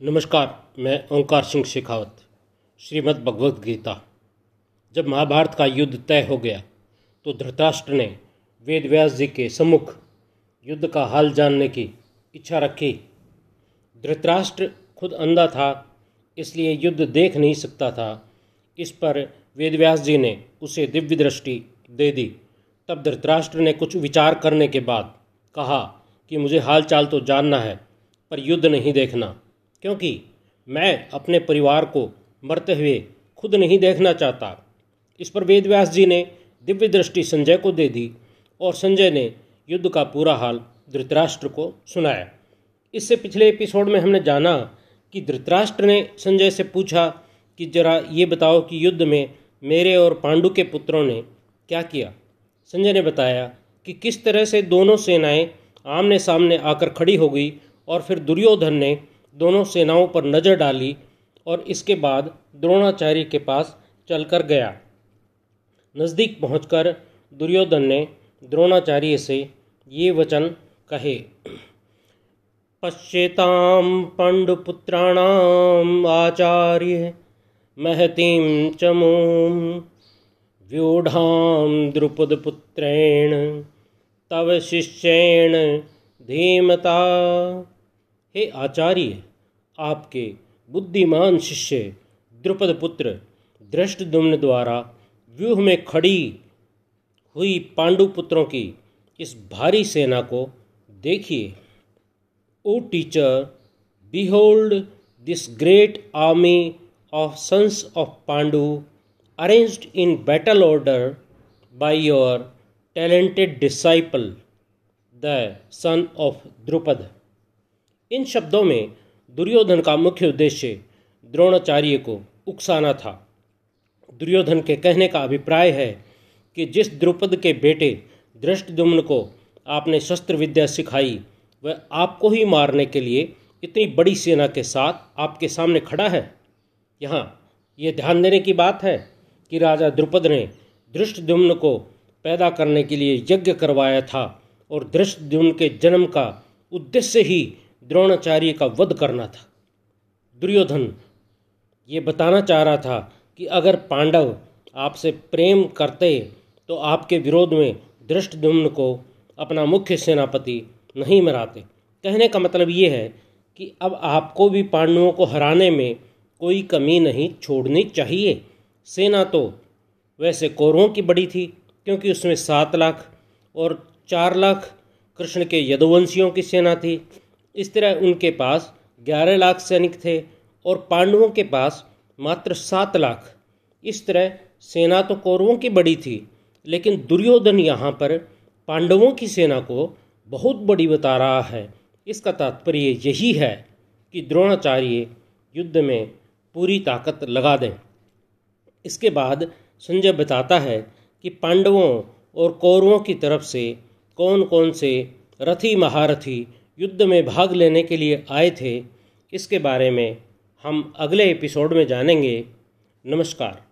नमस्कार, मैं ओंकार सिंह शेखावत, श्रीमद् भगवद गीता। जब महाभारत का युद्ध तय हो गया तो धृतराष्ट्र ने वेद व्यास जी के सम्मुख युद्ध का हाल जानने की इच्छा रखी। धृतराष्ट्र खुद अंधा था, इसलिए युद्ध देख नहीं सकता था। इस पर वेद व्यास जी ने उसे दिव्य दृष्टि दे दी। तब धृतराष्ट्र ने कुछ विचार करने के बाद कहा कि मुझे हाल चाल तो जानना है, पर युद्ध नहीं देखना। क्योंकि मैं अपने परिवार को मरते हुए खुद नहीं देखना चाहता। इस पर वेद व्यास जी ने दिव्य दृष्टि संजय को दे दी और संजय ने युद्ध का पूरा हाल धृतराष्ट्र को सुनाया। इससे पिछले एपिसोड में हमने जाना कि धृतराष्ट्र ने संजय से पूछा कि जरा ये बताओ कि युद्ध में मेरे और पांडु के पुत्रों ने क्या किया? संजय ने बताया कि किस तरह से दोनों सेनाएँ आमने सामने आकर खड़ी हो गई और फिर दुर्योधन ने दोनों सेनाओं पर नज़र डाली और इसके बाद द्रोणाचार्य के पास चलकर गया। नज़दीक पहुंचकर दुर्योधन ने द्रोणाचार्य से ये वचन कहे पश्येताम पंडुपुत्राणाम आचार्य महतीम चमूम व्यूढ़ाम द्रुपदपुत्रेण तव शिष्येण धीमता हे आचार्य, आपके बुद्धिमान शिष्य द्रुपद पुत्र दृष्टदुम्न द्वारा व्यूह में खड़ी हुई पांडु पुत्रों की इस भारी सेना को देखिए। O teacher behold this great army of sons of Pandu arranged in battle order by your talented disciple the son of Drupada इन शब्दों में दुर्योधन का मुख्य उद्देश्य द्रोणाचार्य को उकसाना था। दुर्योधन के कहने का अभिप्राय है कि जिस द्रुपद के बेटे दृष्टदुम्न को आपने शस्त्र विद्या सिखाई, वह आपको ही मारने के लिए इतनी बड़ी सेना के साथ आपके सामने खड़ा है। यहाँ ये ध्यान देने की बात है कि राजा द्रुपद ने दृष्टद्युम्न को पैदा करने के लिए यज्ञ करवाया था और दृष्टद्युम्न के जन्म का उद्देश्य ही द्रोणाचार्य का वध करना था। दुर्योधन ये बताना चाह रहा था कि अगर पांडव आपसे प्रेम करते तो आपके विरोध में दृष्टदुम्न को अपना मुख्य सेनापति नहीं मराते कहने का मतलब ये है कि अब आपको भी पांडवों को हराने में कोई कमी नहीं छोड़नी चाहिए। सेना तो वैसे कौरवों की बड़ी थी, क्योंकि उसमें सात लाख और चार लाख कृष्ण के यदुवंशियों की सेना थी। इस तरह उनके पास ग्यारह लाख सैनिक थे और पांडवों के पास मात्र सात लाख। इस तरह सेना तो कौरवों की बड़ी थी, लेकिन दुर्योधन यहाँ पर पांडवों की सेना को बहुत बड़ी बता रहा है। इसका तात्पर्य यही है कि द्रोणाचार्य युद्ध में पूरी ताकत लगा दें। इसके बाद संजय बताता है कि पांडवों और कौरवों की तरफ़ से कौन कौन से रथी महारथी युद्ध में भाग लेने के लिए आए थे, इसके बारे में हम अगले एपिसोड में जानेंगे। नमस्कार।